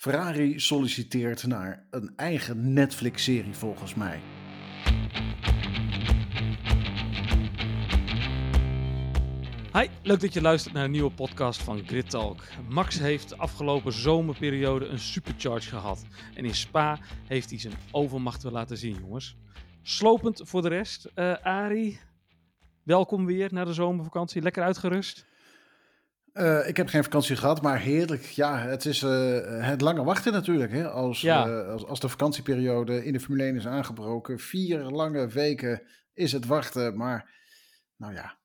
Ferrari solliciteert naar een eigen Netflix-serie volgens mij. Hi, leuk dat je luistert naar een nieuwe podcast van Grid Talk. Max heeft de afgelopen zomerperiode een supercharge gehad. En in Spa heeft hij zijn overmacht weer laten zien, jongens. Slopend voor de rest. Uh, Arie, welkom weer naar de zomervakantie. Lekker uitgerust? Uh, ik heb geen vakantie gehad, maar heerlijk. Ja, het is uh, het lange wachten natuurlijk. Hè? Als, ja. uh, als, als, de vakantieperiode in de Formule 1 is aangebroken. Vier lange weken is het wachten. Maar nou ja,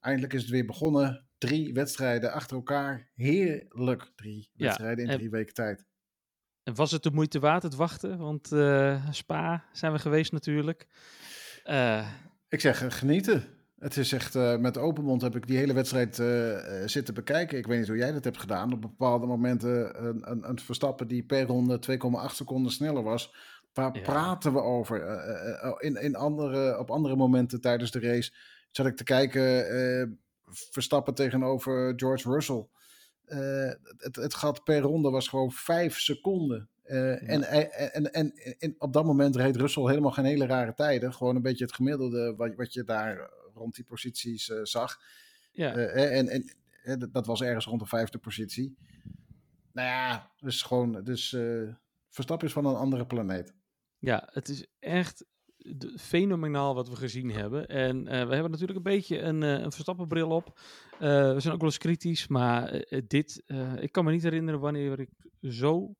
eindelijk is het weer begonnen. Drie wedstrijden achter elkaar. Heerlijk. Drie ja. wedstrijden in en, drie weken tijd. En was het de moeite waard het wachten? Want Spa zijn we geweest natuurlijk. ik zeg genieten. Het is echt, uh, met open mond heb ik die hele wedstrijd uh, zitten bekijken. Ik weet niet hoe jij dat hebt gedaan. Op bepaalde momenten een, een, een Verstappen die per ronde 2,8 seconden sneller was. Waar ja. praten we over? in, in andere, op andere momenten tijdens de race zat ik te kijken. Verstappen tegenover George Russell. het, het gat per ronde was gewoon 5 seconden. Uh, ja. en, en, en, en, op dat moment reed Russell helemaal geen hele rare tijden. Gewoon een beetje het gemiddelde wat, wat je daar rond die posities uh, zag. Ja. Uh, en, en, dat was ergens rond de vijfde positie. Nou ja, dus gewoon, dus uh, Verstappen is van een andere planeet. Ja, het is echt fenomenaal wat we gezien hebben. En we hebben natuurlijk een beetje een, een Verstappenbril op. we zijn ook wel eens kritisch, maar dit, ik kan me niet herinneren wanneer ik zo,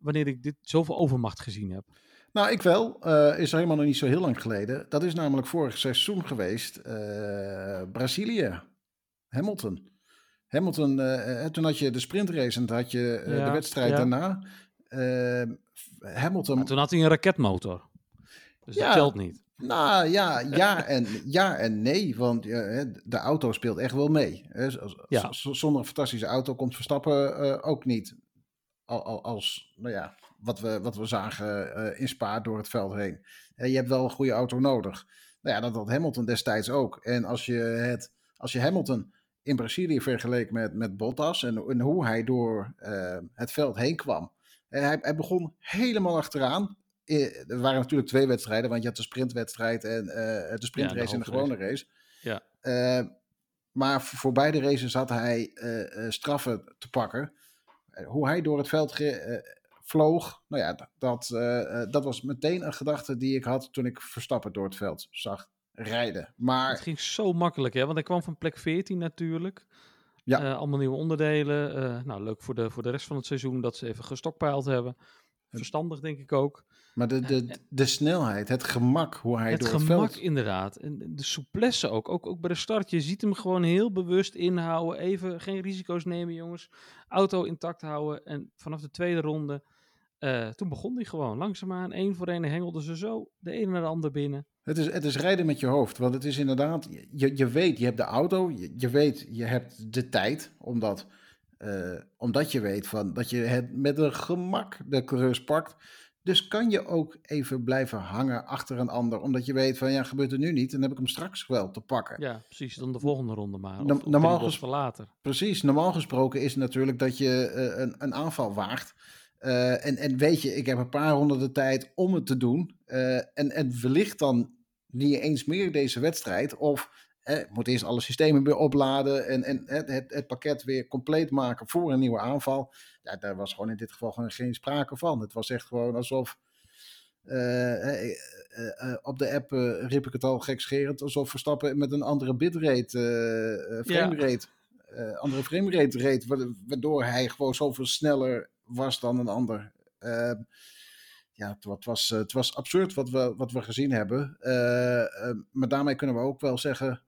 wanneer ik dit zoveel overmacht gezien heb. Nou, ik wel. Uh, is helemaal nog niet zo heel lang geleden. Dat is namelijk vorig seizoen geweest. Uh, Brazilië. Hamilton. Hamilton, uh, toen had je de sprintrace en toen had je ja, de wedstrijd ja. daarna. Hamilton. Maar toen had hij een raketmotor. Dus ja, dat telt niet. Nou ja, ja en, ja en nee, want de auto speelt echt wel mee. Ja. Zonder een fantastische auto komt Verstappen ook niet. Als, nou ja, wat we, wat we zagen uh, in Spa door het veld heen. Je hebt wel een goede auto nodig. Nou ja, dat had Hamilton destijds ook. En als je, het, als je Hamilton in Brazilië vergeleek met, met Bottas en, en hoe hij door uh, het veld heen kwam. Hij, hij, begon helemaal achteraan. Er waren natuurlijk twee wedstrijden, want je had de sprintwedstrijd en de sprintrace ja, en de gewone race. Ja. maar voor, voor, beide races had hij straffen te pakken. Hoe hij door het veld vloog. Nou ja, dat, uh, dat was meteen een gedachte die ik had toen ik Verstappen door het veld zag rijden. Maar... Het ging zo makkelijk, hè? Want hij kwam van plek 14 natuurlijk. Ja. Uh, allemaal nieuwe onderdelen. Uh, nou, leuk voor de, voor de rest van het seizoen dat ze even gestokpeild hebben. Verstandig, denk ik ook. Maar de, de, de snelheid, het gemak, hoe hij het door het veld... Het gemak, inderdaad. En de souplesse ook. ook. Ook bij de start. Je ziet hem gewoon heel bewust inhouden. Even geen risico's nemen, jongens. Auto intact houden. En vanaf de tweede ronde uh, toen begon hij gewoon langzaamaan, één voor één hengelden ze zo de ene naar de ander binnen. Het is, het is rijden met je hoofd, want het is inderdaad, je, je weet, je hebt de auto, je, je weet, je hebt de tijd, omdat, uh, omdat je weet van, dat je het met een gemak de coureurs pakt. Dus kan je ook even blijven hangen achter een ander, omdat je weet van, ja, gebeurt er nu niet, dan heb ik hem straks wel te pakken. Ja, precies, dan de volgende ronde maar, of, normaal of later. Precies, normaal gesproken is natuurlijk dat je uh, een, een aanval waagt. Uh, en, en weet je, ik heb een paar honderden tijd om het te doen. Uh, en, en wellicht dan niet eens meer deze wedstrijd. Of eh, ik moet eerst alle systemen weer opladen en, en het, het, het, pakket weer compleet maken voor een nieuwe aanval. Ja, daar was gewoon in dit geval gewoon geen sprake van. Het was echt gewoon alsof. Uh, op de app riep ik het al gekscherend, alsof Verstappen met een andere bitrate, framerate, ja. andere framerate reed, waardoor hij gewoon zoveel sneller was dan een ander. Uh, ja, het, het, was, het was absurd wat we, wat we gezien hebben. Uh, maar daarmee kunnen we ook wel zeggen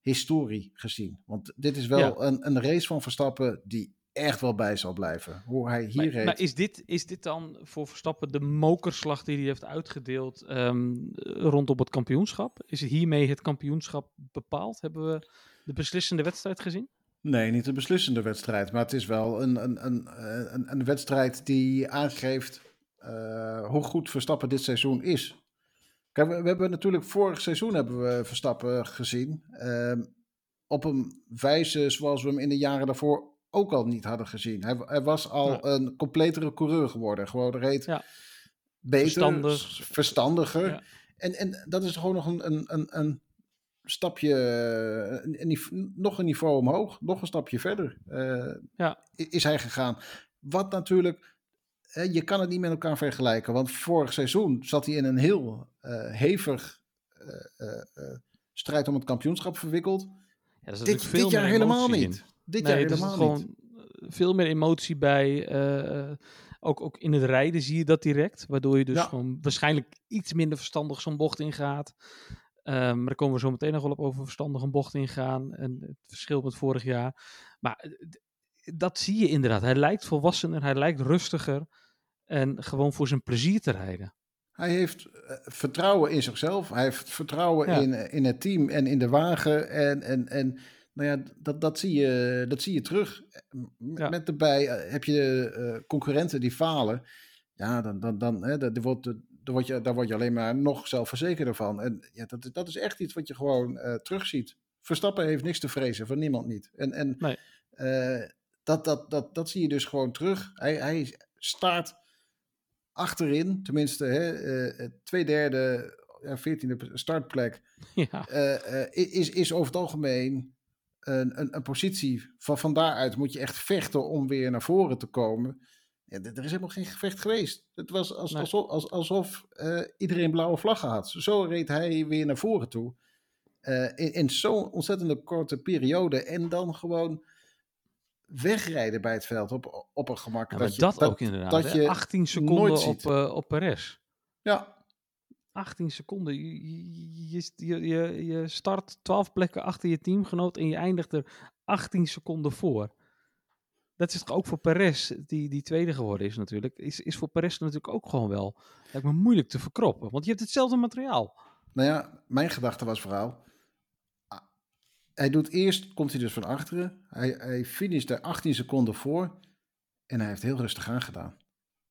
historie gezien. Want dit is wel ja. een, een race van Verstappen die echt wel bij zal blijven. Hoe hij hier maar, reed. Maar is dit, is dit dan voor Verstappen de mokerslag die hij heeft uitgedeeld um, rondom het kampioenschap? Is hiermee het kampioenschap bepaald? Hebben we de beslissende wedstrijd gezien? Nee, niet een beslissende wedstrijd. Maar het is wel een, een, een, een, een wedstrijd die aangeeft uh, hoe goed Verstappen dit seizoen is. Kijk, we, we, hebben natuurlijk vorig seizoen hebben we Verstappen gezien. Uh, op een wijze zoals we hem in de jaren daarvoor ook al niet hadden gezien. Hij, hij was al een completere coureur geworden. Gewoon reed Ja. beter, Verstandig. verstandiger. Ja. En, en dat is gewoon nog een, een, een stapje, eh, een, nog een niveau omhoog, nog een stapje verder eh, Ja. is hij gegaan. Wat natuurlijk, je kan het niet met elkaar vergelijken, want vorig seizoen zat hij in een heel eh, hevig strijd om het kampioenschap verwikkeld. Ja, er zit Dit, veel dit jaar helemaal in. niet. Dit Nee, jaar helemaal niet. gewoon veel meer emotie bij. ook, ook in het rijden zie je dat direct. Waardoor je dus Ja. gewoon waarschijnlijk iets minder verstandig zo'n bocht ingaat. Ehm maar daar komen we zo meteen nog wel op over verstandig een bocht ingaan. En het verschil met vorig jaar. Maar eh, dat zie je inderdaad. Hij lijkt volwassener, hij lijkt rustiger. En gewoon voor zijn plezier te rijden. Hij heeft eh, vertrouwen in zichzelf. Hij heeft vertrouwen Ja. in, eh, in het team en in de wagen. En, en, en nou ja, dat, dat, zie je, dat zie je terug. Ja. Met daarbij eh, heb je concurrenten die falen. Ja, dan, dan, dan, hè, wordt, dan word je, daar word je alleen maar nog zelfverzekerder van. En ja, dat, dat is echt iets wat je gewoon eh, terugziet. Verstappen heeft niks te vrezen, van niemand niet. En, en Nee. eh, dat, dat, dat, dat zie je dus gewoon terug. Hij, hij staat achterin, tenminste, hè, eh, twee derde, veertiende startplek, ja, is, is over het algemeen een, een, een positie van van daaruit moet je echt vechten om weer naar voren te komen. Ja, er is helemaal geen gevecht geweest. Het was als, Nee. alsof, als, alsof eh, iedereen blauwe vlaggen had. Zo reed hij weer naar voren toe. Eh, in in zo'n ontzettende korte periode. En dan gewoon wegrijden bij het veld op, op een gemak. Ja, maar je- dat, ook inderdaad. dat hè. je 18 seconden nooit op, eh op Perez. Ja, 18 seconden. Je, je, je, je, je start 12 plekken achter je teamgenoot en je eindigt er 18 seconden voor. Dat is toch ook voor Perez, die, die tweede geworden is natuurlijk, is, is voor Perez natuurlijk ook gewoon wel lijkt me moeilijk te verkroppen. Want je hebt hetzelfde materiaal. Nou ja, mijn gedachte was vooral. ah, Hij doet eerst, komt hij dus van achteren. Hij, hij finisht er 18 seconden voor. En hij heeft heel rustig aangedaan.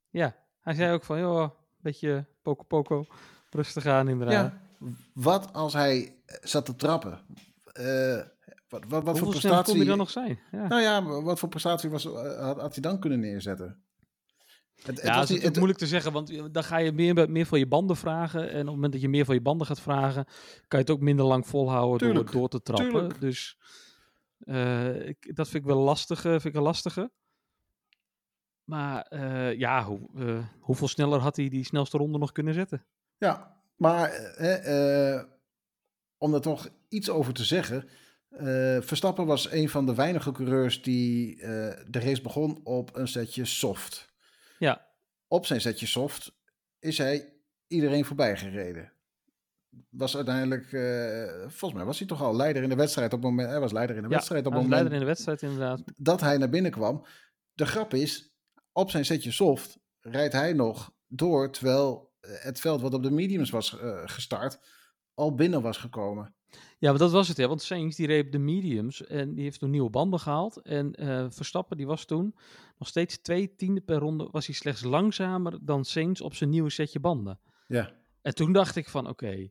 Ja, hij zei ook van, joh, een beetje poko poko, rustig aan inderdaad. Ja. Wat als hij eh, zat te trappen? Eh, wat, wat, wat voor sneller kon prestatie? hij dan nog zijn? Ja. Nou ja, wat voor prestatie was, eh, had, had hij dan kunnen neerzetten? Het, het Ja, dat is het- moeilijk te zeggen, want dan ga je meer, meer van je banden vragen. En op het moment dat je meer van je banden gaat vragen, kan je het ook minder lang volhouden door, Tuurlijk, het door te trappen. tuurlijk. Dus eh, ik, dat vind ik wel lastig. Vind ik een lastige. Maar eh, ja, hoe, eh, hoeveel sneller had hij die snelste ronde nog kunnen zetten? Ja, maar eh, eh, om daar toch iets over te zeggen. Eh, Verstappen was een van de weinige coureurs die eh, de race begon op een setje soft. Ja, Op zijn setje soft is hij iedereen voorbij gereden. Was uiteindelijk, eh, volgens mij was hij toch al leider in de wedstrijd op het moment. Hij was leider in de ja wedstrijd op het moment leider in de wedstrijd inderdaad. dat hij naar binnen kwam. De grap is, op zijn setje soft rijdt hij nog door, terwijl het veld wat op de mediums was gestart, al binnen was gekomen. Ja, maar dat was het, ja. Want Sainz die reed de mediums en die heeft toen nieuwe banden gehaald. En eh, Verstappen die was toen nog steeds twee tiende per ronde, was hij slechts langzamer dan Sainz op zijn nieuwe setje banden. Ja, En toen dacht ik van, oké,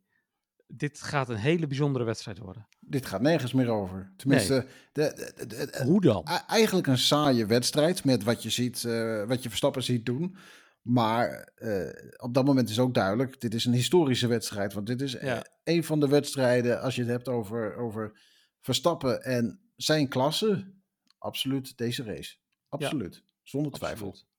dit gaat een hele bijzondere wedstrijd worden. dit gaat nergens meer over. Tenminste, de, de- de- de- Hoe dan? eigenlijk een saaie wedstrijd met wat je ziet, eh, wat je Verstappen ziet doen. Maar eh, op dat moment is ook duidelijk, dit is een historische wedstrijd. Want dit is eh, Ja. een van de wedstrijden, als je het hebt over, over Verstappen en zijn klasse, absoluut deze race. Absoluut, zonder twijfel. Absoluut.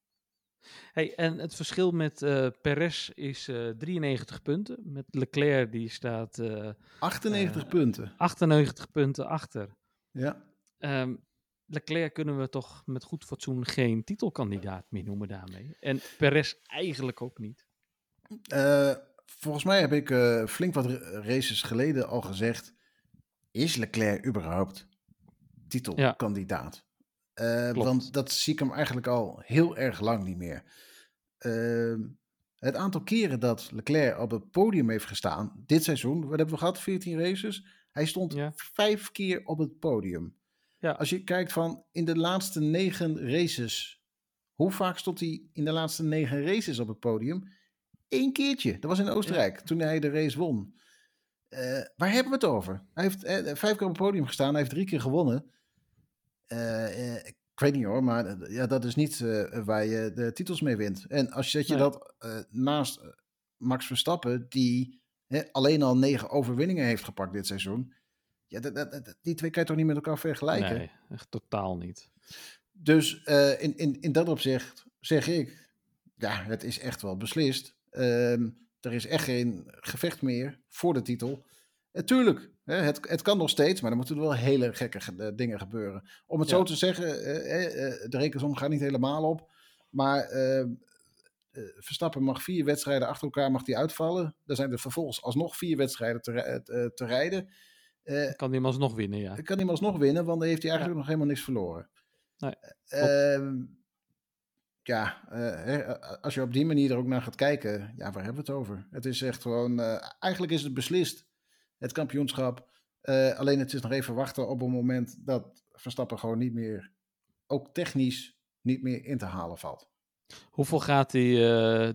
Hey, en het verschil met eh Perez is eh 93 punten. Met Leclerc die staat eh 98 Eh, punten. 98 punten achter. Ja. Ehm, Leclerc kunnen we toch met goed fatsoen geen titelkandidaat meer noemen daarmee. En Perez eigenlijk ook niet. Eh, volgens mij heb ik eh, flink wat ra- races geleden al gezegd. Is Leclerc überhaupt titelkandidaat? Eh, want dat zie ik hem eigenlijk al heel erg lang niet meer. Ehm, het aantal keren dat Leclerc op het podium heeft gestaan, dit seizoen, wat hebben we gehad? 14 races. Hij stond Ja. vijf keer op het podium. Ja. Als je kijkt van in de laatste negen races, hoe vaak stond hij in de laatste negen races op het podium? Eén keertje. Dat was in Oostenrijk, toen hij de race won. Eh, waar hebben we het over? Hij heeft eh, vijf keer op het podium gestaan. Hij heeft drie keer gewonnen. Eh, Ik weet niet hoor, maar ja, dat is niet waar je de titels mee wint. En als je, je dat naast Max Verstappen, die alleen al negen overwinningen heeft gepakt dit seizoen. Ja, die twee kan je toch niet met elkaar vergelijken? Nee, echt totaal niet. Dus uh, in, in, in dat opzicht zeg ik, ja, het is echt wel beslist. Ehm, er is echt geen gevecht meer voor de titel. Natuurlijk, hè, het, het kan nog steeds, maar er moeten wel hele gekke eh, dingen gebeuren. Om het zo te zeggen, uh, de rekensom gaat niet helemaal op. Maar ehm, Verstappen mag vier wedstrijden achter elkaar mag die uitvallen. Dan zijn er vervolgens alsnog vier wedstrijden te, te rijden. Kan hij alsnog winnen, ja. Kan hij alsnog winnen, want dan heeft hij eigenlijk nog helemaal niks verloren. Nee, uh, ja, uh, als je op die manier er ook naar gaat kijken, ja, waar hebben we het over? Het is echt gewoon, uh, eigenlijk is het beslist, het kampioenschap. Alleen het is nog even wachten op een moment dat Verstappen gewoon niet meer, ook technisch, niet meer in te halen valt. Hoeveel gaat hij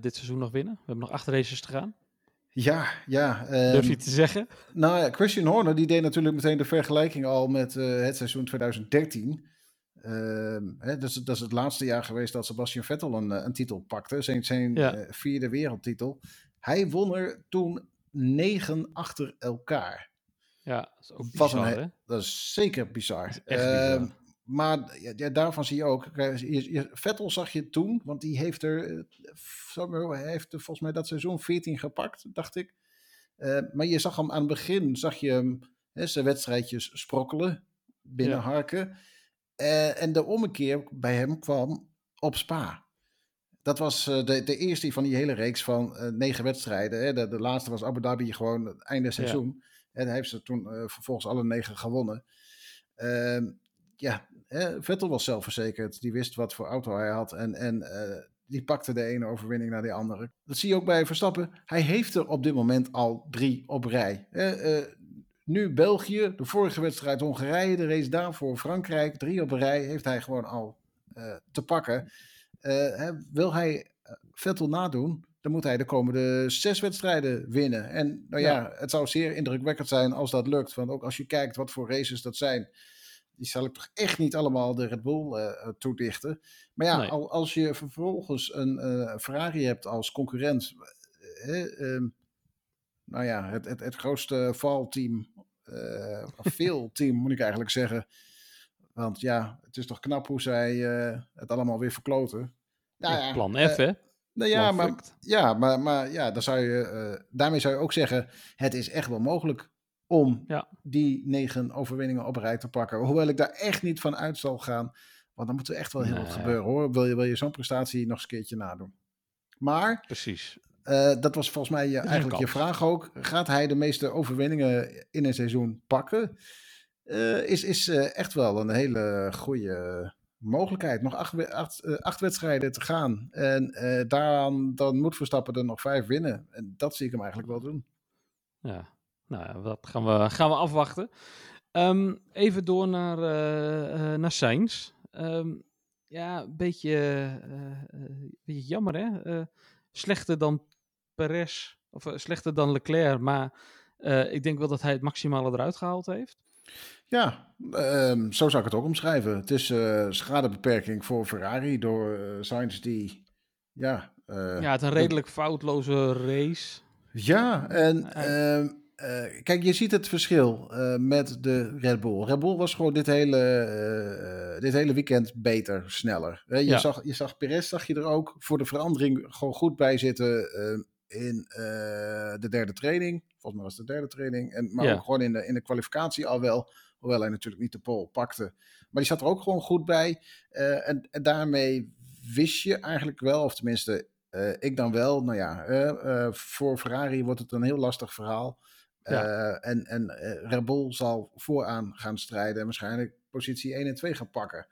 dit seizoen nog winnen? We hebben nog acht races te gaan. Ja, ja. Um, Durf je te zeggen? Nou ja, Christian Horner die deed natuurlijk meteen de vergelijking al met het seizoen 2013. Ehm, hè, dus, dat is het laatste jaar geweest dat Sebastian Vettel een, eh, een titel pakte. Zijn, zijn eh, vierde wereldtitel. Hij won er toen negen achter elkaar. Ja, dat is ook bizar, hè? Dat is zeker bizar. Is ehm, bizar. Maar ja, daarvan zie je ook. Vettel zag je toen, want die heeft er, eh, heeft er volgens mij dat seizoen 14 gepakt, dacht ik. Uh, maar je zag hem aan het begin, zag je hem hè, zijn wedstrijdjes sprokkelen, binnenharken. Ja. Uh, en de ommekeer bij hem kwam op Spa. Dat was uh, de, de eerste van die hele reeks van negen wedstrijden. Hè. De, de, laatste was Abu Dhabi gewoon het einde seizoen. Ja. En hij heeft ze toen vervolgens alle negen gewonnen. Ja, Vettel was zelfverzekerd. Die wist wat voor auto hij had. En, en die pakte de ene overwinning naar de andere. Dat zie je ook bij Verstappen. Hij heeft er op dit moment al drie op rij. Nu België, de vorige wedstrijd Hongarije, de race daarvoor Frankrijk. Drie op rij heeft hij gewoon al uh, te pakken. Hè, wil hij eh, Vettel nadoen, dan moet hij de komende zes wedstrijden winnen. En nou ja, ja, het zou zeer indrukwekkend zijn als dat lukt. Want ook als je kijkt wat voor races dat zijn, die zal ik toch echt niet allemaal de Red Bull uh, toedichten. Maar ja, nee. al, als je vervolgens een uh, Ferrari hebt als concurrent, uh, nou ja, het, het, het grootste valteam, veel team moet ik eigenlijk zeggen. Want ja, het is toch knap hoe zij het allemaal weer verkloten. Nou, ja, plan F, hè? Nou ja, maar, ja, maar, maar ja, dan zou je, daarmee zou je ook zeggen, het is echt wel mogelijk om ja. die negen overwinningen op rij te pakken. Hoewel ik daar echt niet van uit zal gaan. Want dan moet er echt wel heel nee. wat gebeuren hoor. Wil je, wil je zo'n prestatie nog eens een keertje nadoen. Maar Precies. Uh, dat was volgens mij je, eigenlijk je vraag ook. Gaat hij de meeste overwinningen in een seizoen pakken? Uh, is, is uh, echt wel een hele goede mogelijkheid. Nog acht, acht, acht wedstrijden te gaan. En daaraan dan moet Verstappen er nog vijf winnen. En dat zie ik hem eigenlijk wel doen. Ja, nou ja, dat gaan we, gaan we afwachten. Um, even door naar, naar Sainz. Um, ja, een beetje, beetje jammer hè slechter dan Perez, of uh, slechter dan Leclerc, maar uh, ik denk wel dat hij het maximale eruit gehaald heeft. Ja, um, zo zou ik het ook omschrijven. Het is uh, schadebeperking voor Ferrari door Sainz die, ja... ja, het een redelijk de... foutloze race. Ja, en... Uh, kijk, je ziet het verschil uh, met de Red Bull. Red Bull was gewoon dit hele, uh, dit hele weekend beter, sneller. je, ja. zag, je zag Perez, zag je er ook voor de verandering gewoon goed bij zitten in de derde training. Volgens mij was het de derde training. En, maar ja. ook gewoon in de, in de kwalificatie al wel. Hoewel hij natuurlijk niet de pole pakte. Maar die zat er ook gewoon goed bij. En, en, daarmee wist je eigenlijk wel, of tenminste ik dan wel, nou ja, voor Ferrari wordt het een heel lastig verhaal. Ja. Uh, en en uh, Red Bull zal vooraan gaan strijden en waarschijnlijk positie 1 en 2 gaan pakken.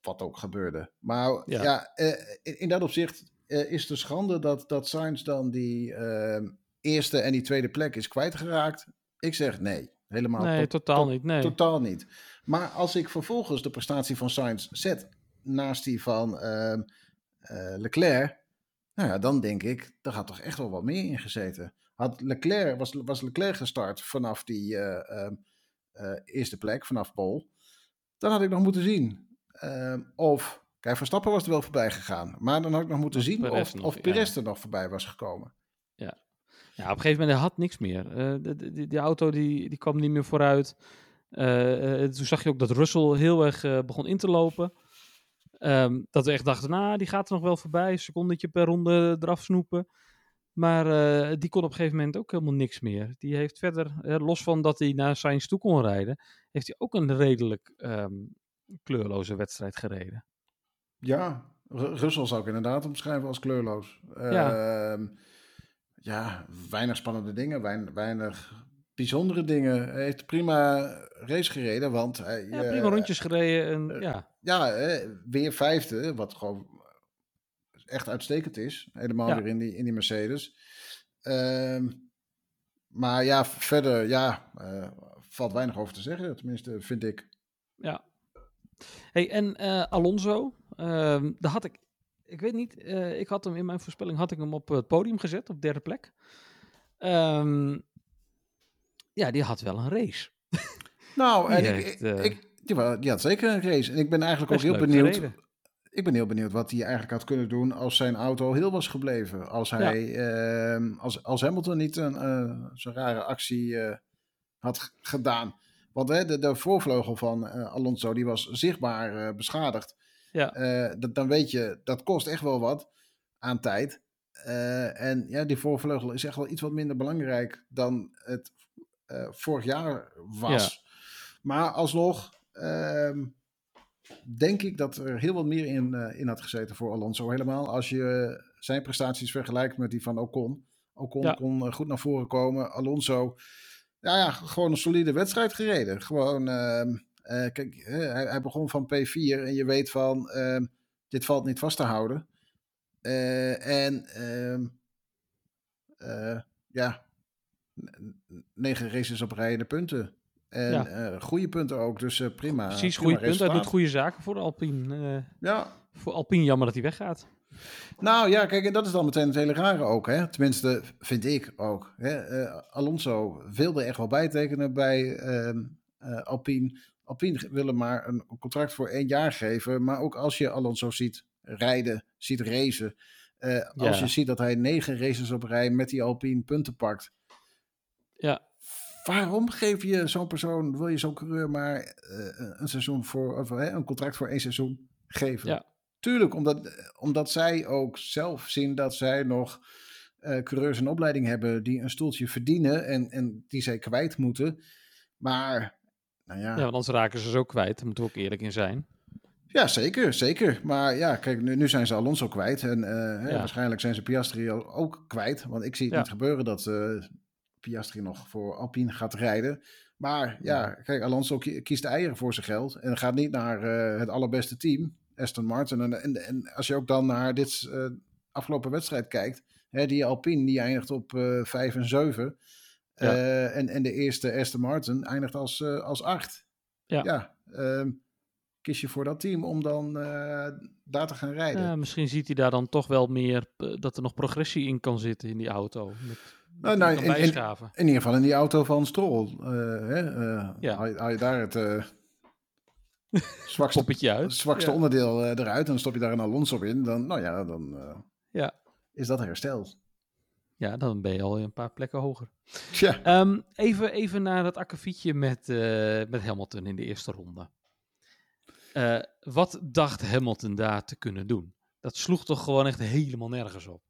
Wat ook gebeurde. Maar ja, ja uh, in, in, dat opzicht is de schande dat, dat Sainz dan die ehm, eerste en die tweede plek is kwijtgeraakt. Ik zeg nee, helemaal nee, to totaal niet. Nee. Totaal niet. Maar als ik vervolgens de prestatie van Sainz zet naast die van ehm, Leclerc, nou ja, dan denk ik, daar gaat toch echt wel wat meer in gezeten. Had Leclerc, was, was Leclerc gestart vanaf die uh, uh, eerste plek, vanaf Pol, dan had ik nog moeten zien. Ehm, of, kijk, Verstappen was er wel voorbij gegaan. Maar dan had ik nog moeten zien Perez of, nog, of ja. Er nog voorbij was gekomen. Ja, op een gegeven moment hij had niks meer. Eh, de, de- die, auto die, die kwam niet meer vooruit. Eh, eh, toen zag je ook dat Russell heel erg eh, begon in te lopen. Ehm, dat we echt dachten, nou, die gaat er nog wel voorbij. Een secondetje per ronde eraf snoepen. Maar eh, die kon op een gegeven moment ook helemaal niks meer. Die heeft verder, eh, los van dat hij naar Sainz toe kon rijden, heeft hij ook een redelijk ehm, kleurloze wedstrijd gereden. Ja, Ru- Russell zou ik inderdaad omschrijven als kleurloos. Ja. Ehm, ja, weinig spannende dingen, wein- weinig bijzondere dingen. Hij heeft prima race gereden, want hij, Ja, eh, prima rondjes gereden. En, eh, ja, ja, eh, weer vijfde, wat gewoon echt uitstekend is. Helemaal Ja. weer in die, in die Mercedes. Ehm, maar ja, verder, ja, eh, valt weinig over te zeggen. Tenminste, vind ik. Ja. Hey, en eh, Alonso, ehm, daar had ik, ik weet niet, eh, ik had hem in mijn voorspelling had ik hem op het podium gezet, op derde plek. Ehm, ja, die had wel een race. Nou, en ik, heeft, ik, ik- die, had zeker een race. En ik ben eigenlijk ook heel benieuwd. gereden. Ik ben heel benieuwd wat hij eigenlijk had kunnen doen als zijn auto heel was gebleven. Als hij, ehm, als, als Hamilton niet een eh, zo'n rare actie eh, had gedaan. Want hè, de, de voorvleugel van eh, Alonso die was zichtbaar beschadigd. Ja, dat, dan weet je, dat kost echt wel wat aan tijd. En ja, die voorvleugel is echt wel iets wat minder belangrijk dan het vorig jaar was. Maar alsnog ehm, denk ik dat er heel wat meer in, eh, in had gezeten voor Alonso. Helemaal als je zijn prestaties vergelijkt met die van Ocon. Ocon Ja. kon eh, goed naar voren komen. Alonso, ja, ja, gewoon een solide wedstrijd gereden. Gewoon, ehm, eh, kijk, hij, hij begon van P4 en je weet van, ehm, dit valt niet vast te houden. En ehm, eh, ja, negen races op rij de punten. En Ja. eh, goede punten ook, dus eh, prima. precies, prima goede punt. Hij doet goede zaken voor Alpine. eh, Ja, voor Alpine jammer dat hij weggaat. nou ja, kijk, en dat is dan meteen het hele rare ook. Hè? Tenminste, vind ik ook. Hè? Alonso wilde echt wel bijtekenen bij eh, Alpine. Alpine wil hem maar een contract voor één jaar geven. Maar ook als je Alonso ziet rijden, ziet racen. als Ja. je ziet dat hij negen races op rij met die Alpine punten pakt. Ja, Waarom geef je zo'n persoon, wil je zo'n coureur maar eh, een seizoen voor, of, een contract voor één seizoen geven? Ja. Tuurlijk, omdat, omdat zij ook zelf zien dat zij nog eh, coureurs in opleiding hebben die een stoeltje verdienen en, en die zij kwijt moeten. Maar, nou ja, ja, ja, want anders raken ze zo kwijt. Daar moeten we ook eerlijk in zijn. zeker, zeker. Maar ja, kijk, nu, nu zijn ze Alonso kwijt en eh, hè, Ja. waarschijnlijk zijn ze Piastri ook kwijt. Want ik zie het Ja. niet gebeuren dat eh, Piastri nog voor Alpine gaat rijden. Maar ja, kijk, Alonso ki- kiest de eieren voor zijn geld en gaat niet naar eh, het allerbeste team, Aston Martin. En, en, en als je ook dan naar dit eh, afgelopen wedstrijd kijkt, hè, die Alpine die eindigt op eh 5 en 7. Ja. Eh, en, en de eerste Aston Martin eindigt als, als 8. Ja. ja ehm, kies je voor dat team om dan daar te gaan rijden. Ja, misschien ziet hij daar dan toch wel meer dat er nog progressie in kan zitten in die auto. Met, Nou, nou, in- in- bijschaven. In ieder geval in die auto van Stroll. eh, hè, eh, Ja. haal, je- haal je daar het eh, zwakste, uit. zwakste Ja. onderdeel eh, eruit en dan stop je daar een Alonso in, dan, nou ja, dan eh, Ja. is dat hersteld. Ja, dan ben je al een paar plekken hoger. Tja, Ehm, even, even naar dat akkefietje met, eh, met Hamilton in de eerste ronde. Eh, wat dacht Hamilton daar te kunnen doen? Dat sloeg toch gewoon echt helemaal nergens op.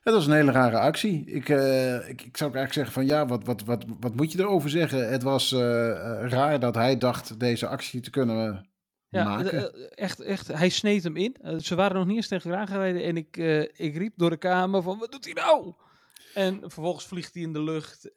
het was een hele rare actie. Ik, eh, ik, ik zou ook eigenlijk zeggen van ja, wat, wat, wat, wat moet je erover zeggen? Het was eh, eh, raar dat hij dacht deze actie te kunnen Ja, maken. echt, echt, hij sneed hem in. Ze waren nog niet eens tegen elkaar gereden en ik, ik riep door de kamer van, wat doet hij nou? En vervolgens vliegt hij in de lucht.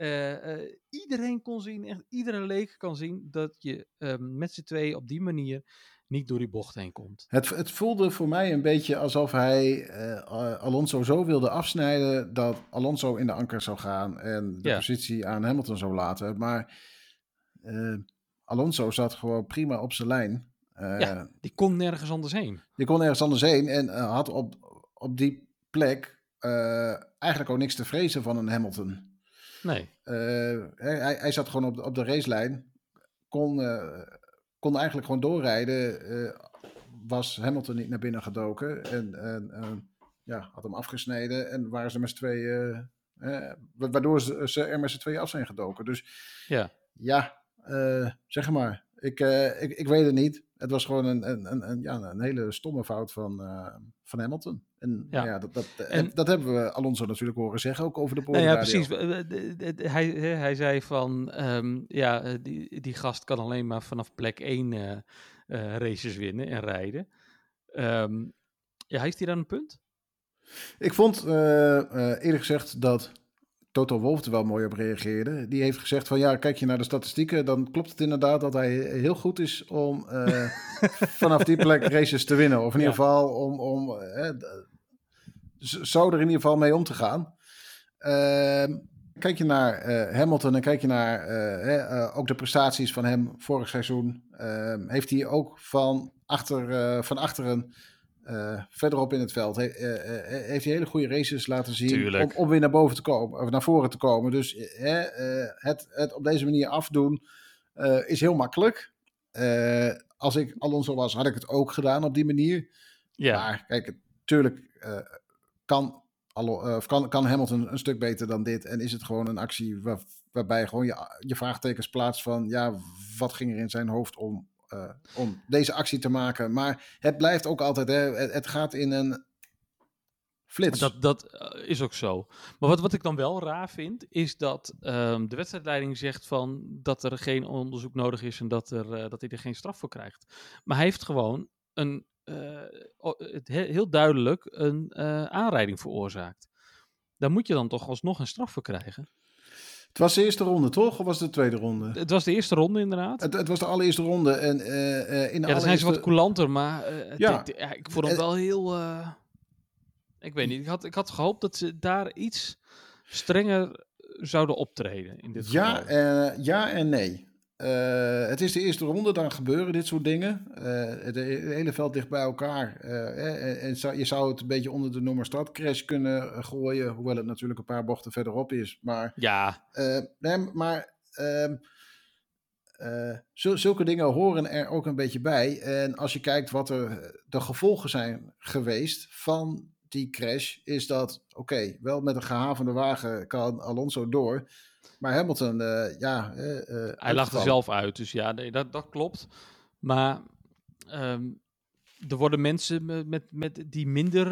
Iedereen kon zien, echt iedere leek kan zien, dat je eh, met z'n twee op die manier niet door die bocht heen komt. Het, het voelde voor mij een beetje alsof hij eh, Alonso zo wilde afsnijden dat Alonso in de anker zou gaan en de Ja. positie aan Hamilton zou laten. Maar eh, Alonso zat gewoon prima op zijn lijn. Eh, Ja. Die kon nergens anders heen. Je kon ergens anders heen en eh, had op, op die plek eh, eigenlijk ook niks te vrezen van een Hamilton. Nee. Eh, hij, hij zat gewoon op de, op de racelijn, kon, eh, kon eigenlijk gewoon doorrijden. eh, was Hamilton niet naar binnen gedoken en, en, en ja, had hem afgesneden en waren ze met z'n tweeën, eh, waardoor ze, ze er met z'n tweeën af zijn gedoken. Dus Ja. ja, eh, zeg maar. Ik, eh, ik, ik weet het niet. Het was gewoon een, een, een, een, ja, een hele stomme fout van, eh, van Hamilton. En Ja. ja, dat, dat, En- dat hebben we Alonso natuurlijk horen zeggen, ook over de Nou ja, precies. Eh, eh, Hij, hij zei van, ehm, ja, eh, die, die gast kan alleen maar vanaf plek 1 eh, eh, races winnen en rijden. Ehm, ja, heeft hij dan een punt? Ik vond eh, eh, eerlijk gezegd dat Toto Wolff er wel mooi op reageerde. Die heeft gezegd van ja, kijk je naar de statistieken, dan klopt het inderdaad dat hij heel goed is om eh, vanaf die plek races te winnen. Of in ieder geval om, om eh, zo er in ieder geval mee om te gaan. Ehm, kijk je naar eh, Hamilton en kijk je naar eh, hè, eh, ook de prestaties van hem vorig seizoen, ehm, heeft hij ook van, achter, van achteren verderop in het veld. He- heeft hij hele goede races laten zien Tuurlijk. om, om weer naar boven te komen, of naar voren te komen. Dus het, het op deze manier afdoen is heel makkelijk. Als ik Alonso was, had ik het ook gedaan op die manier. Ja, Maar kijk, tuurlijk kan, eh, of kan, kan Hamilton een stuk beter dan dit. En is het gewoon een actie waar, waarbij gewoon je, je vraagtekens plaatst van... ja, wat ging er in zijn hoofd om, eh, om deze actie te maken? Maar het blijft ook altijd, hè, het, gaat in een flits. dat, dat eh, is ook zo. Maar wat, wat ik dan wel raar vind, is dat ehm, de wedstrijdleiding zegt van dat er geen onderzoek nodig is en dat, er, dat hij er geen straf voor krijgt. Maar hij heeft gewoon een, het he- heel duidelijk een eh, aanrijding veroorzaakt. Daar moet je dan toch alsnog een straf voor krijgen. Het was de eerste ronde, toch? Of was het de tweede ronde? Het was de eerste ronde inderdaad. Het, het was de allereerste ronde. En eh, eh, in de ja, dan zijn ze wat coulanter, maar eh, Ja. ja, ik vond hem Eh, wel heel... eh, ik weet niet, ik had, ik had gehoopt dat ze daar iets strenger zouden optreden in dit Ja, geval. eh, ja en nee. Eh, het is de eerste ronde, dan gebeuren dit soort dingen. Eh, het, he- het hele veld ligt bij elkaar. Eh, en en zou- je zou het een beetje onder de noemer startcrash kunnen gooien. Hoewel het natuurlijk een paar bochten verderop is. Maar, Ja, nee, maar ehm, eh, zul- zulke dingen horen er ook een beetje bij. En als je kijkt wat er de gevolgen zijn geweest van die crash, is dat oké, wel met een gehavende wagen kan Alonso door. Maar Hamilton, eh, ja. eh, eh, hij lag er zelf uit, dus ja, nee, dat, dat klopt. Maar ehm, er worden mensen met, met, met die minder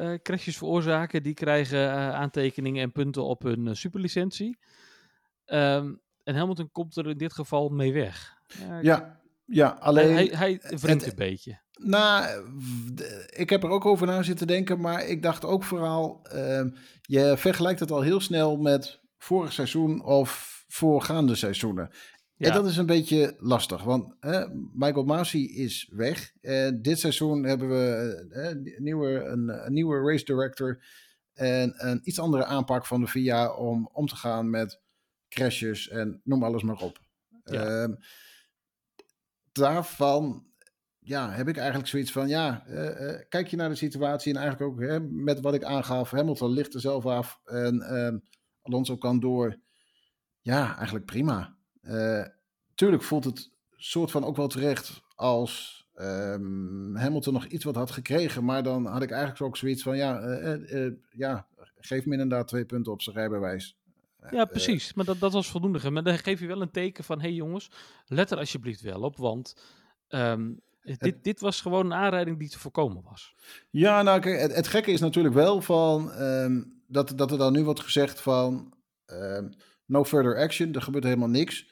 eh, crashes veroorzaken, die krijgen aantekeningen en punten op hun superlicentie. Ehm, en Hamilton komt er in dit geval mee weg. Ja, Ja, alleen. hij, hij wringt een beetje. Nou, ik heb er ook over na zitten denken, maar ik dacht ook vooral, ehm, je vergelijkt het al heel snel met vorig seizoen of voorgaande seizoenen. Ja. En dat is een beetje lastig, want Michael Masi is weg. En dit seizoen hebben we eh, een, nieuwe, een, een nieuwe race director en een iets andere aanpak van de VIA om om te gaan met crashes en noem alles maar op. Ja. Ehm, daarvan ja, heb ik eigenlijk zoiets van, ja, eh, eh, kijk je naar de situatie en eigenlijk ook met wat ik aangaf, Hamilton ligt er zelf af en ehm, Alonso kan door. Ja, eigenlijk prima. Eh, tuurlijk voelt het soort van ook wel terecht als ehm, Hamilton nog iets wat had gekregen, maar dan had ik eigenlijk ook zoiets van, ja, eh, eh, ja geef hem inderdaad twee punten op zijn rijbewijs. Ja, precies. Maar dat, dat was voldoende. Maar dan geef je wel een teken van: hé hey jongens, let er alsjeblieft wel op. Want dit, dit was gewoon een aanrijding die te voorkomen was. Ja, nou, kijk, het, het gekke is natuurlijk wel van ehm, dat, dat er dan nu wordt gezegd van ehm, no further action, er gebeurt helemaal niks.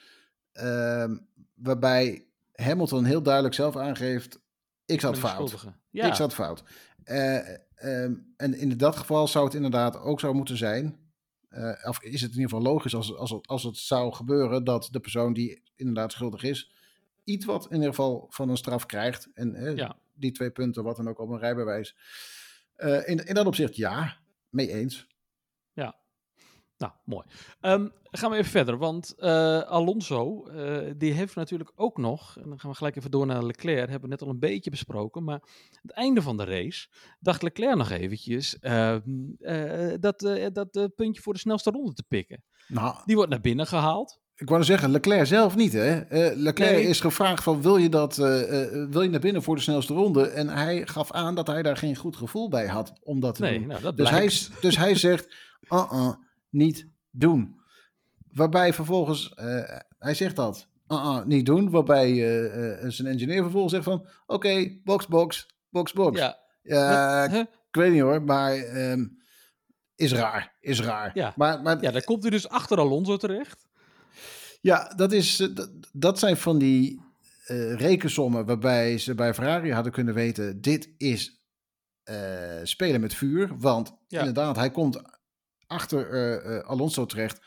Ehm, waarbij Hamilton heel duidelijk zelf aangeeft, ik zat fout. Ja, Ik zat fout. Eh, en in dat geval zou het inderdaad ook zo moeten zijn. eh, of is het in ieder geval logisch als, als, het- als het zou gebeuren dat de persoon die inderdaad schuldig is, iets wat in ieder geval van een straf krijgt. En eh, Ja. die twee punten, wat dan ook op een rijbewijs. Eh, in, in dat opzicht ja, mee eens. Nou, mooi. Ehm, gaan we even verder, want eh, Alonso, eh, die heeft natuurlijk ook nog, en dan gaan we gelijk even door naar Leclerc, hebben we net al een beetje besproken, maar het einde van de race dacht Leclerc nog eventjes ehm, eh, dat, dat puntje voor de snelste ronde te pikken. Nou, Die wordt naar binnen gehaald. Ik wou zeggen, Leclerc zelf niet, hè? Uh, Leclerc Nee. is gevraagd van, wil je, dat, eh, eh, wil je naar binnen voor de snelste ronde? En hij gaf aan dat hij daar geen goed gevoel bij had om dat te Nee, doen. nou, dat Dus hij, dus hij zegt, uh-uh, niet doen. Waarbij vervolgens, hij zegt dat, uh-uh, niet doen. Waarbij zijn engineer vervolgens zegt van, oké, box, box, box, box. Ja, Ja, Huh? ik weet niet hoor, maar ehm, is raar, is raar. Ja. Maar, maar ja, dan komt hij dus achter Alonso terecht. Ja, dat, is, eh, dat, zijn van die eh, rekensommen waarbij ze bij Ferrari hadden kunnen weten: dit is eh, spelen met vuur. Want Ja. inderdaad, hij komt achter Alonso terecht.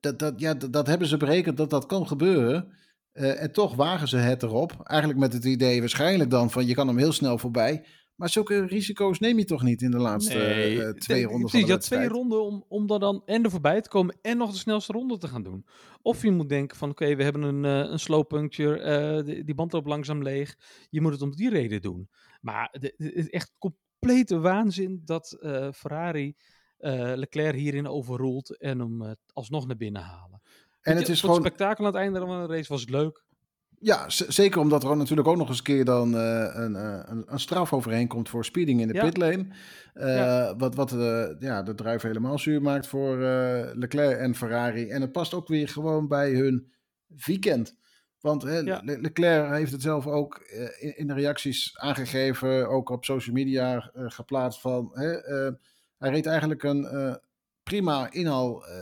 Dat, dat, ja, dat, dat hebben ze berekend dat dat kan gebeuren. En toch wagen ze het erop. Eigenlijk met het idee waarschijnlijk dan van je kan hem heel snel voorbij. Maar zulke risico's neem je toch niet in de laatste eh, twee Nee, ronden van precies, de je twee ronden om, om dan, dan en er voorbij te komen en nog de snelste ronde te gaan doen. Of je moet denken van oké, we hebben een, eh, een slow puncture, eh, die, die band loopt langzaam leeg. Je moet het om die reden doen. Maar de- de- het is echt complete waanzin dat eh, Ferrari eh, Leclerc hierin overroelt en hem eh, alsnog naar binnen halen. En het je, is gewoon. het spektakel aan het einde van de race was het leuk. Ja, zeker omdat er natuurlijk ook nog eens een keer dan eh, een, eh, een, een straf overheen komt voor speeding in de Ja. pitlane. Eh, Ja. Wat, wat ja, de druif helemaal zuur maakt voor Leclerc en Ferrari. En het past ook weer gewoon bij hun weekend. Want hè, Ja. Le- Leclerc heeft het zelf ook in, in de reacties aangegeven, ook op social media geplaatst van... Hè, hij reed eigenlijk een prima inhaal eh,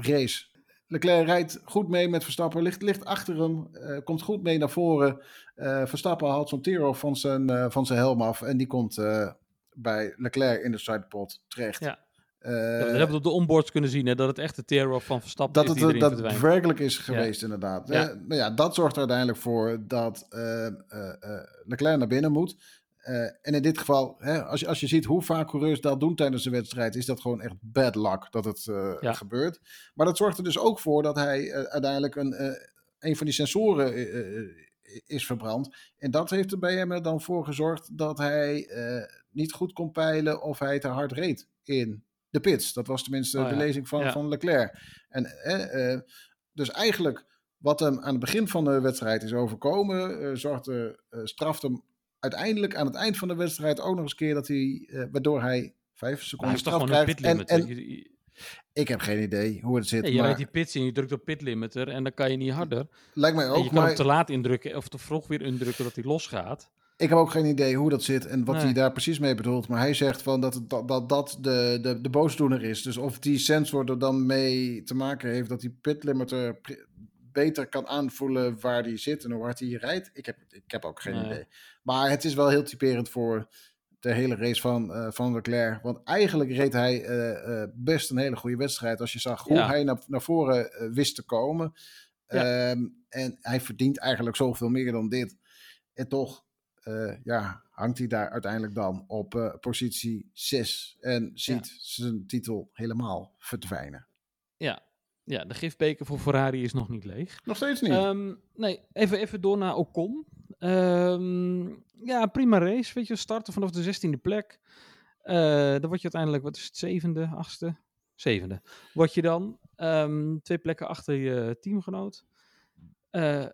race. Leclerc rijdt goed mee met Verstappen, ligt, ligt achter hem, eh, komt goed mee naar voren. Eh, Verstappen haalt zo'n tear van zijn, eh, van zijn helm af en die komt eh, bij Leclerc in de sidepod terecht. Ja. Eh, Ja, dat hebben we op de onboards kunnen zien, hè, dat het echt de tear-off van Verstappen dat is het die erin verdwijnt. daadwerkelijk is geweest, inderdaad. Ja. Nou ja, dat zorgt er uiteindelijk voor dat eh, eh, eh, Leclerc naar binnen moet. Eh, en in dit geval, hè, als, je, als je ziet hoe vaak coureurs dat doen tijdens de wedstrijd, is dat gewoon echt bad luck dat het Ja. gebeurt. Maar dat zorgt er dus ook voor dat hij eh, uiteindelijk een, een van die sensoren is verbrand. En dat heeft er bij hem er dan voor gezorgd dat hij niet goed kon peilen of hij te hard reed in de pits. Dat was tenminste Oh ja. de lezing van, Ja. van Leclerc. En, dus eigenlijk wat hem aan het begin van de wedstrijd is overkomen, zorgde, eh straft hem uiteindelijk aan het eind van de wedstrijd ook nog eens een keer dat hij, eh, waardoor hij vijf seconden is toch straf krijgt. En, en ik heb geen idee hoe het zit, nee, je maar rijdt die pits in, je drukt op pitlimiter en dan kan je niet harder. lijkt mij En je ook. kan Maar hem te laat indrukken of te vroeg weer indrukken dat hij losgaat. ik heb ook geen idee hoe dat zit en wat Nee. hij daar precies mee bedoelt. Maar hij zegt van dat dat, dat, dat de, de, de boosdoener is. Dus of die sensor er dan mee te maken heeft dat die pitlimiter beter kan aanvoelen waar die zit en hoe hard hij rijdt. Ik heb, ik heb ook geen Nee. idee. Maar het is wel heel typerend voor de hele race van, eh, van Leclerc. Want eigenlijk reed hij eh, eh, best een hele goede wedstrijd. Als je zag hoe Ja. hij naar, naar voren wist te komen. Ja. Ehm, en hij verdient eigenlijk zoveel meer dan dit. En toch ja, hangt hij daar uiteindelijk dan op positie 6. En ziet zijn titel helemaal verdwijnen. Ja. Ja, de gifbeker voor Ferrari is nog niet leeg. Nog steeds niet. Ehm, nee, even, even door naar Ocon. Ehm, ja, prima race. Weet je, starten vanaf de 16e plek. Eh, dan word je uiteindelijk, wat is het, zevende, achtste? Zevende. Word je dan ehm, twee plekken achter je teamgenoot. Eh,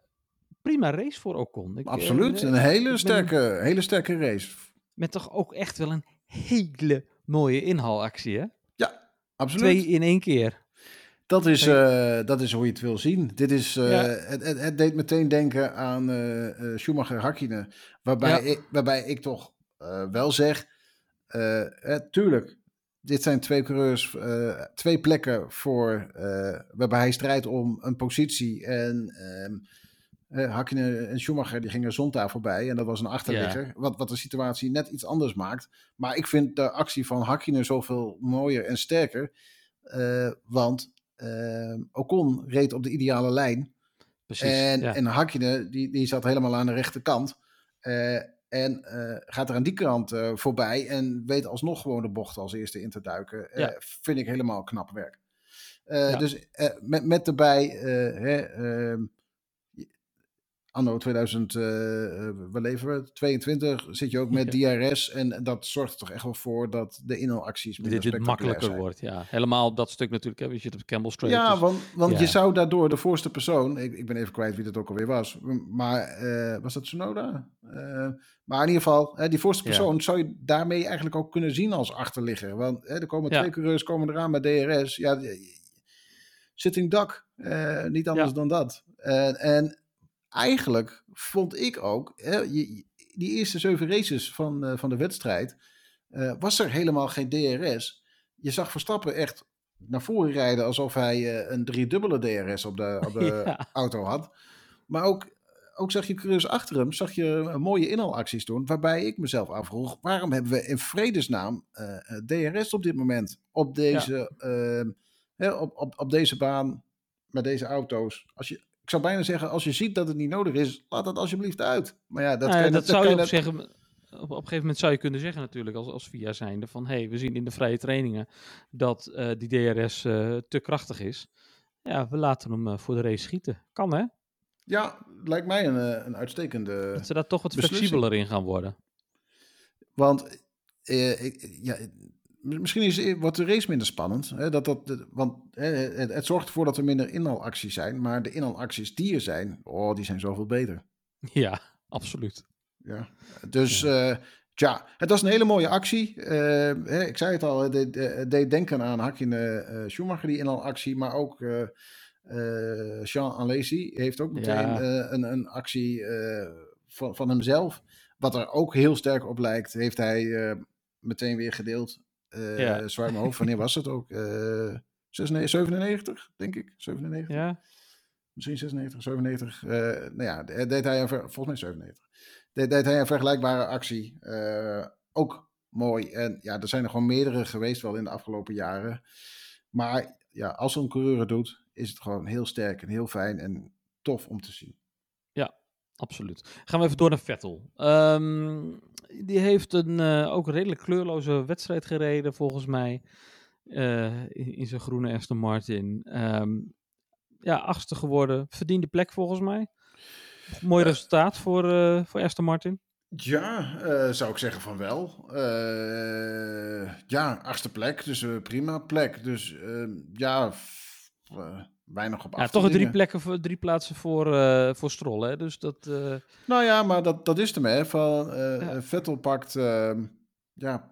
prima race voor Ocon. Ik, eh, Absoluut. Een hele ben- sterke, hele sterke race. met toch ook echt wel een hele mooie inhaalactie, hè? Absoluut. Twee in één keer. Dat is, eh, dat is hoe je het wil zien. Dit is, eh, Ja. het, het, het deed meteen denken aan eh, Schumacher Hakkinen. Waarbij, Ja. ik, waarbij ik toch wel zeg, tuurlijk, dit zijn twee coureurs, twee plekken voor, waarbij hij strijdt om een positie. En ehm eh, Hakkinen en Schumacher die gingen Zonta voorbij en dat was een achterligger. Wat, wat de situatie net iets anders maakt. Maar ik vind de actie van Hakkinen zoveel mooier en sterker. want Ocon reed op de ideale lijn. Precies. En, ja. en Hakkinen, die, die zat helemaal aan de rechterkant. Eh, en eh, gaat er aan die kant eh, voorbij en weet alsnog gewoon de bocht als eerste in te duiken. Vind ik helemaal knap werk. Ja. Dus met, met erbij, eh, hè, ehm, anno 2000, uh, we leven 22, zit je ook met DRS. En dat zorgt er toch echt wel voor dat de inhaalacties Dit het makkelijker wordt, ja. Helemaal op dat stuk natuurlijk, hè, je zit op Campbell Street. Ja, dus, want, want je zou daardoor de voorste persoon, ik, ik ben even kwijt wie dat ook alweer was, maar uh, was dat Tsunoda? Uh, maar in ieder geval, hè, die voorste persoon zou je daarmee eigenlijk ook kunnen zien als achterligger. Want hè, er komen twee coureurs komen eraan met DRS. Ja, sitting duck, niet anders dan dat. en eigenlijk vond ik ook, hè, die eerste zeven races van, uh, van de wedstrijd, uh, was er helemaal geen DRS. Je zag Verstappen echt naar voren rijden alsof hij uh, een driedubbele DRS op de, op de auto had. Maar ook, ook zag je coureurs achter hem, zag je mooie inhaalacties doen, waarbij ik mezelf afvroeg, waarom hebben we in vredesnaam DRS op dit moment? Op deze, ja. Ehm, op, op, op deze baan, met deze auto's. Als je, ik zou bijna zeggen, als je ziet dat het niet nodig is, laat dat alsjeblieft uit. Maar ja, dat, nou, kan, dat, dat zou je, op zeggen. Op, op, een gegeven moment zou je kunnen zeggen natuurlijk, als, als VIA zijnde, van hé, hey, we zien in de vrije trainingen dat uh, die DRS uh, eh, te krachtig is. Ja, we laten hem uh, voor de race schieten. Kan hè? Ja, lijkt mij een, een uitstekende Dat ze daar toch wat flexibeler in gaan worden. Want ik, ja, misschien is, wordt de race minder spannend. Hè, dat, dat, want hè, het, het, zorgt ervoor dat er minder inhaalacties zijn. Maar de inhaalacties die er zijn, oh, die zijn zoveel beter. Ja, absoluut. Ja, dus ja. Uh, tja, het was een hele mooie actie. Uh, hè, ik zei het al, het deed denken aan Hakje uh, Schumacher, die inhaalactie. Maar ook Jean Alesi heeft ook meteen ja. een, een actie van, van hemzelf. Wat er ook heel sterk op lijkt, heeft hij meteen weer gedeeld uh, ja. Zwaar mijn hoofd, wanneer was het ook? Uh, 97, denk ik. 97. Ja. Misschien 96, 97. Uh, nou ja, deed hij een, volgens mij 97. Deed, deed hij een vergelijkbare actie. Uh, ook mooi. En ja, er zijn er gewoon meerdere geweest wel in de afgelopen jaren. Maar ja, als zo'n coureur het doet, is het gewoon heel sterk en heel fijn en tof om te zien. Absoluut. Gaan we even door naar Vettel. Um, die heeft een uh, ook redelijk kleurloze wedstrijd gereden, volgens mij. Uh, in, in, zijn groene Aston Martin. Um, ja, achtste geworden. Verdiende plek, volgens mij. Mooi uh, resultaat voor, voor Aston Martin. Ja, zou ik zeggen van wel. ja, achtste plek, dus prima plek. Dus ehm, ja, weinig op ja, toch drie, plekken voor, drie plaatsen voor, uh, voor Stroll, hè? Dus dat... Uh... Nou ja, maar dat, dat is hè. Van, uh, ja. Vettel pakt, ehm, ja,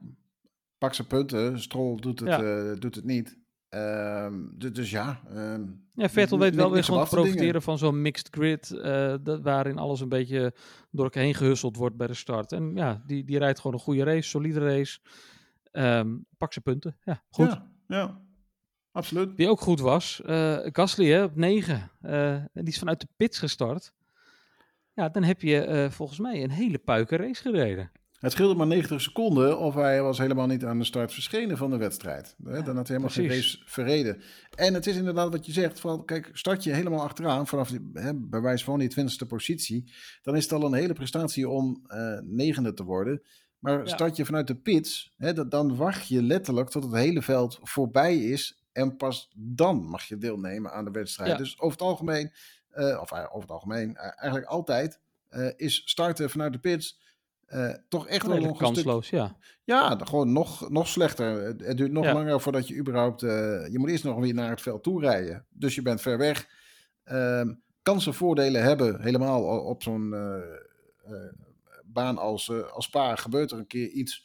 pakt zijn punten. Stroll doet het, ja. doet het niet. Um, dus, dus, ja... Um, ja, Vettel weet wel weer gewoon te profiteren van zo'n mixed grid, dat, waarin alles een beetje door elkaar heen gehusseld wordt bij de start. En ja, die, die rijdt gewoon een goede race, solide race. pak zijn punten, ja, goed. Ja absoluut. Die ook goed was. Uh, Gasly hè, op 9. Uh, eh, die is vanuit de pits gestart. Ja, dan heb je uh, volgens mij een hele puike race gereden. Het scheelde maar 90 seconden of hij was helemaal niet aan de start verschenen van de wedstrijd. Ja, dan had hij helemaal precies. geen race verreden. En het is inderdaad wat je zegt, van, kijk, start je helemaal achteraan vanaf die, hè, bij wijze van die 20ste positie, dan is het al een hele prestatie om negende te worden. Maar start je vanuit de pits, hè, dan wacht je letterlijk tot het hele veld voorbij is en pas dan mag je deelnemen aan de wedstrijd. Dus over het algemeen, uh, of over het algemeen, uh, eigenlijk altijd, uh, is starten vanuit de pits toch echt wel nog kansloos, stuk... ja. Ja, gewoon nog, nog slechter. Het duurt nog ja. langer voordat je überhaupt... je moet eerst nog weer naar het veld toe rijden. Dus je bent ver weg. Ehm, kansen voordelen hebben, helemaal op zo'n baan als, als Spa, gebeurt er een keer iets...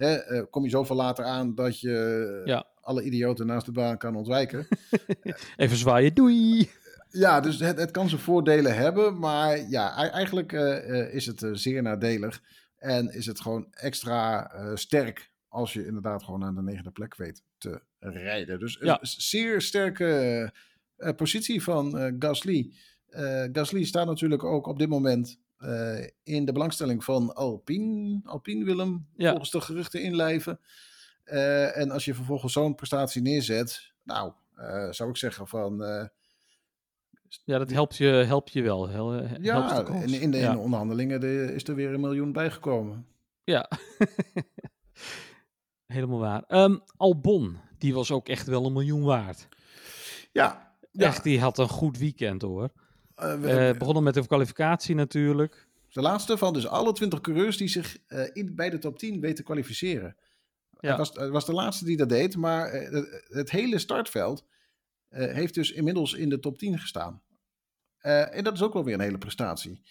Hè, kom je zoveel later aan dat je ja alle idioten naast de baan kan ontwijken. Even zwaaien, doei! Ja, dus het, het kan zijn voordelen hebben, maar ja, eigenlijk uh, is het uh, zeer nadelig. En is het gewoon extra uh, sterk als je inderdaad gewoon aan de negende plek weet te rijden. Dus ja. een zeer sterke positie van Gasly. Gasly staat natuurlijk ook op dit moment in de belangstelling van Alpine. Alpine Willem, ja. volgens de geruchten inlijven. Uh, en als je vervolgens zo'n prestatie neerzet, nou, uh, zou ik zeggen van. Ja, dat helpt je, helpt je wel. Hel, ja, in, in, de, in ja. de onderhandelingen de, is er weer een miljoen bijgekomen. Ja, helemaal waar. Um, Albon, die was ook echt wel een miljoen waard. Ja, ja. Echt, die had een goed weekend hoor. Uh, begonnen met de kwalificatie natuurlijk. De laatste van dus alle 20 coureurs die zich uh, in, bij de top 10 weten kwalificeren. Ja. Hij, was, was de laatste die dat deed, maar het, het hele startveld heeft dus inmiddels in de top 10 gestaan. en dat is ook wel weer een hele prestatie.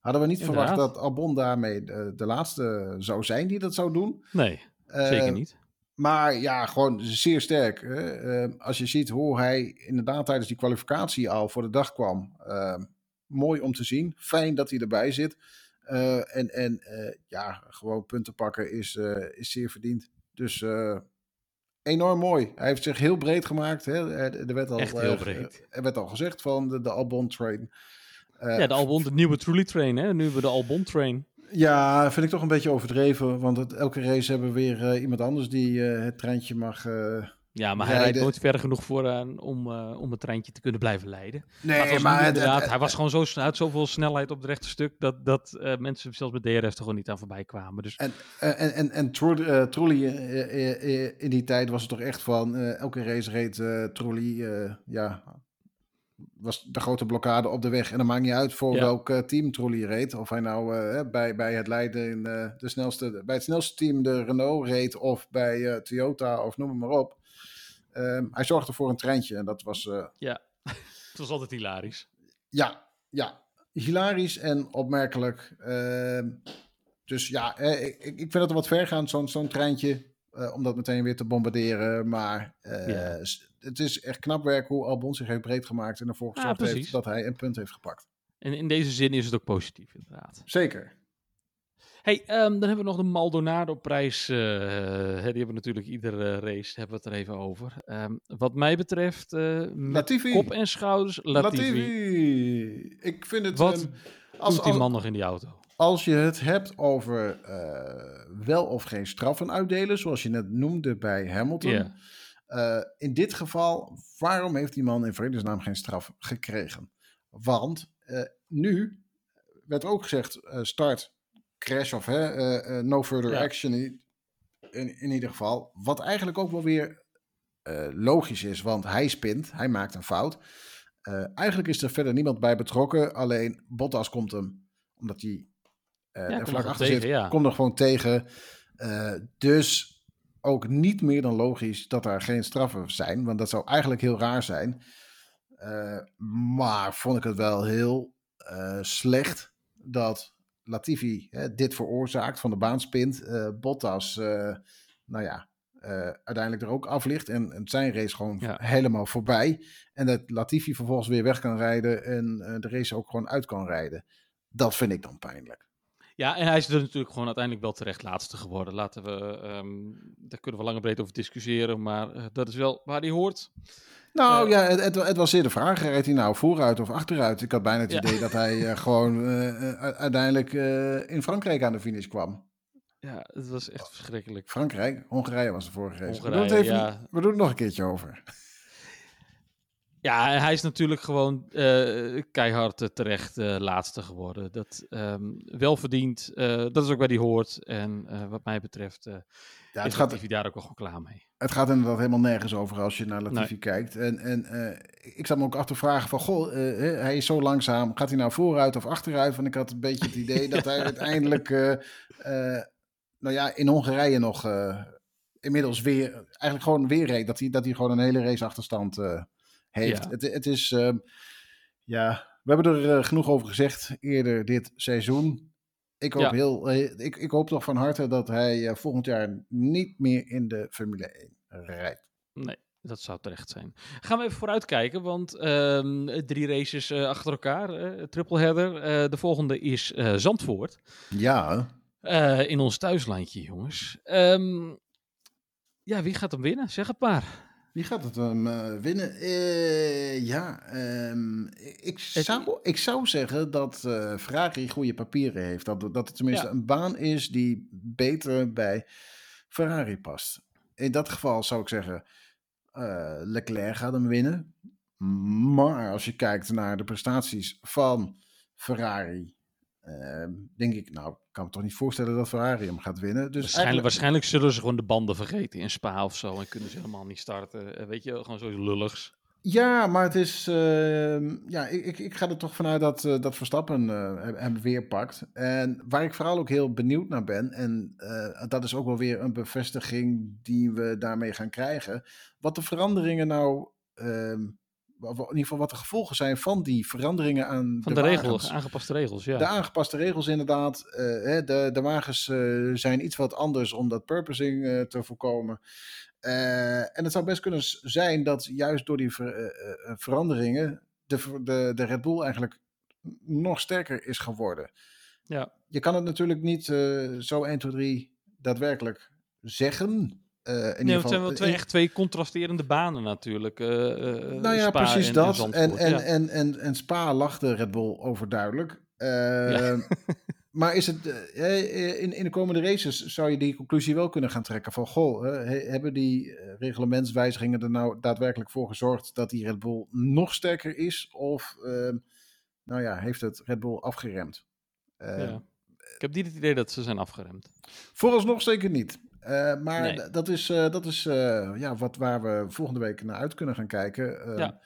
Hadden we niet verwacht dat Albon daarmee de, de, laatste zou zijn die dat zou doen. Nee, zeker niet. Maar ja, gewoon zeer sterk. Hè? Ehm, als je ziet hoe hij inderdaad tijdens die kwalificatie al voor de dag kwam. Ehm, mooi om te zien. Fijn dat hij erbij zit. Uh, en en uh, ja, gewoon punten pakken is, uh, is zeer verdiend. Dus enorm mooi. Hij heeft zich heel breed gemaakt. Hè? Er, werd al, Echt heel breed. er werd al gezegd van de, de Albon Train. ja, de Albon, de nieuwe Truly Train. Hè? Nu hebben we de Albon Train. Ja, vind ik toch een beetje overdreven. Want het, elke race hebben we weer uh, iemand anders die uh, het treintje mag. Uh, ja, maar hij rijdt nooit ver genoeg vooraan om, om het treintje te kunnen blijven leiden. Nee, maar, maar inderdaad, hij was gewoon zo, had zoveel snelheid op het rechte stuk dat, dat mensen zelfs met DRS er gewoon niet aan voorbij kwamen. Dus... En, en, en, en Trulli, in die tijd was het toch echt van elke race reed Trulli ja, was de grote blokkade op de weg. En dan maakt niet uit voor welk uh, team Trulli reed. Of hij nou uh, bij, bij het Leiden in, uh, de snelste, bij het snelste team de Renault reed. Of bij Toyota of noem maar op. Ehm, hij zorgde voor een treintje en dat was... ja, het was altijd hilarisch. Ja, ja. Hilarisch en opmerkelijk. Ehm, dus ja, ik, ik vind het wat ver gaan, zo'n zo'n treintje. om dat meteen weer te bombarderen. Maar ja het is echt knap werk hoe Albon zich heeft breed gemaakt en ervoor gezorgd heeft dat hij een punt heeft gepakt. En in deze zin is het ook positief, inderdaad. Zeker. Hey, um, dan hebben we nog de Maldonado-prijs. Uh, die hebben we natuurlijk iedere race hebben we het er even over. Um, wat mij betreft, uh, met kop en schouders, Latifi. Latifi. Ik vind het... Wat een, als, doet die man nog in die auto? Als je het hebt over uh, wel of geen straffen uitdelen, zoals je net noemde bij Hamilton... Yeah uh, in dit geval, waarom heeft die man in vredesnaam geen straf gekregen? Want uh, nu werd ook gezegd, uh, start, crash of no further ja. action in, in, in, ieder geval. Wat eigenlijk ook wel weer logisch is, want hij spint, hij maakt een fout. eigenlijk is er verder niemand bij betrokken, alleen Bottas komt hem, omdat hij ja, er vlak achter tegen, zit, ja. komt er gewoon tegen. dus ook niet meer dan logisch dat er geen straffen zijn. Want dat zou eigenlijk heel raar zijn. Uh, maar vond ik het wel heel uh, slecht dat Latifi hè, dit veroorzaakt, van de baan spint. Uh, Bottas, nou ja, uiteindelijk er ook aflicht. En, en zijn race gewoon ja. helemaal voorbij. En dat Latifi vervolgens weer weg kan rijden en de race ook gewoon uit kan rijden. Dat vind ik dan pijnlijk. Ja, en hij is er natuurlijk gewoon uiteindelijk wel terecht laatste geworden. Laten we, um, daar kunnen we lang en breed over discussiëren, maar uh, dat is wel waar hij hoort. Nou uh, ja, het, het, was zeer de vraag, rijdt hij nou vooruit of achteruit? Ik had bijna het ja. idee dat hij uh, gewoon uiteindelijk in Frankrijk aan de finish kwam. Ja, het was echt verschrikkelijk. Frankrijk, Hongarije was de vorige race. Hongarije, we, doen het even, ja. we doen het nog een keertje over. Ja, hij is natuurlijk gewoon uh, keihard uh, terecht uh, laatste geworden. Dat um, wel verdiend. dat is ook waar hij hoort. En wat mij betreft ja, het gaat, Latifi daar ook wel klaar mee. Het gaat inderdaad helemaal nergens over als je naar Latifi nee. kijkt. En, en ik zat me ook af te vragen van, goh, hij is zo langzaam. Gaat hij nou vooruit of achteruit? Want ik had een beetje het idee dat hij uiteindelijk, nou ja, in Hongarije nog inmiddels weer, eigenlijk gewoon weer reed. Dat hij, dat hij gewoon een hele race achterstand heeft. Ja. Het, het, is, uh, ja, we hebben er uh, genoeg over gezegd eerder dit seizoen. Ik hoop, ja. heel, uh, ik, ik hoop toch van harte dat hij eh, volgend jaar niet meer in de Formule 1 rijdt. Nee, dat zou terecht zijn. Gaan we even vooruitkijken, want ehm, drie races achter elkaar, triple header. de volgende is Zandvoort. Ja. in ons thuislandje, jongens. Um, ja, wie gaat hem winnen? Zeg het maar. Wie gaat het um, uh, winnen? Uh, ja, um, ik, zou, ik zou zeggen dat uh, Ferrari goede papieren heeft. Dat, dat het tenminste ja. een baan is die beter bij Ferrari past. In dat geval zou ik zeggen, Leclerc gaat hem winnen. Maar als je kijkt naar de prestaties van Ferrari Uh, denk ik, nou, ik kan me toch niet voorstellen dat Ferrari hem gaat winnen. Dus waarschijnlijk, eigenlijk... waarschijnlijk zullen ze gewoon de banden vergeten in Spa of zo. En kunnen ze helemaal niet starten. Uh, weet je, gewoon zo lulligs. Ja, maar het is. ehm, ja, ik, ik, ik ga er toch vanuit dat, eh, dat Verstappen eh, hem- weer pakt. En waar ik vooral ook heel benieuwd naar ben. En eh, dat is ook wel weer een bevestiging die we daarmee gaan krijgen. Wat de veranderingen nou. ehm, in ieder geval wat de gevolgen zijn van die veranderingen aan Van de, regels, aangepaste regels, ja. De aangepaste regels inderdaad. Eh, hè, de, de wagens eh, zijn iets wat anders om dat purposing eh, te voorkomen. En het zou best kunnen zijn dat juist door die ver- veranderingen de, de, de Red Bull eigenlijk nog sterker is geworden. Ja. Je kan het natuurlijk niet zo 1, 2, 3 daadwerkelijk zeggen. Eh, in ieder Nee, geval, het zijn wel twee, in- echt twee contrasterende banen natuurlijk. eh, eh, nou ja, Spa precies en, dat. En, En, en, ja. en, en, en Spa lachte Red Bull overduidelijk. Eh, maar is het, eh, eh, in, in de komende races zou je die conclusie wel kunnen gaan trekken van, goh, eh, he- hebben die eh, reglementswijzigingen er nou daadwerkelijk voor gezorgd dat die Red Bull nog sterker is? Of, eh, nou ja, heeft het Red Bull afgeremd? Eh, Ja. Ik heb niet het idee dat ze zijn afgeremd. Vooralsnog zeker niet. Eh, maar Nee. dat is, eh, dat is eh, ja, wat waar we volgende week naar uit kunnen gaan kijken. Ja.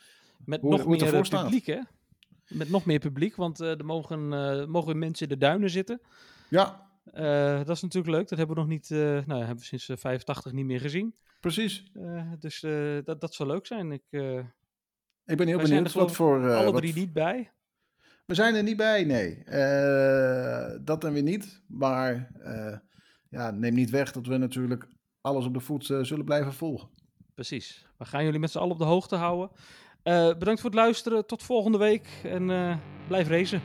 Met Hoe- nog hoe meer publiek, hè? Met nog meer publiek, want er mogen, mogen mensen in de duinen zitten. ja, dat is natuurlijk leuk. Dat hebben we nog niet, nou, hebben we sinds eh, 85 niet meer gezien. precies. Dus dat, dat zou leuk zijn. Ik, Ik ben heel benieuwd wat voor... alle wat drie niet bij. We zijn er niet bij, nee. Dat dan weer niet. Maar ja, neem niet weg dat we natuurlijk alles op de voet eh, zullen blijven volgen. Precies. We gaan jullie met z'n allen op de hoogte houden. Eh, bedankt voor het luisteren. Tot volgende week. En eh, blijf racen.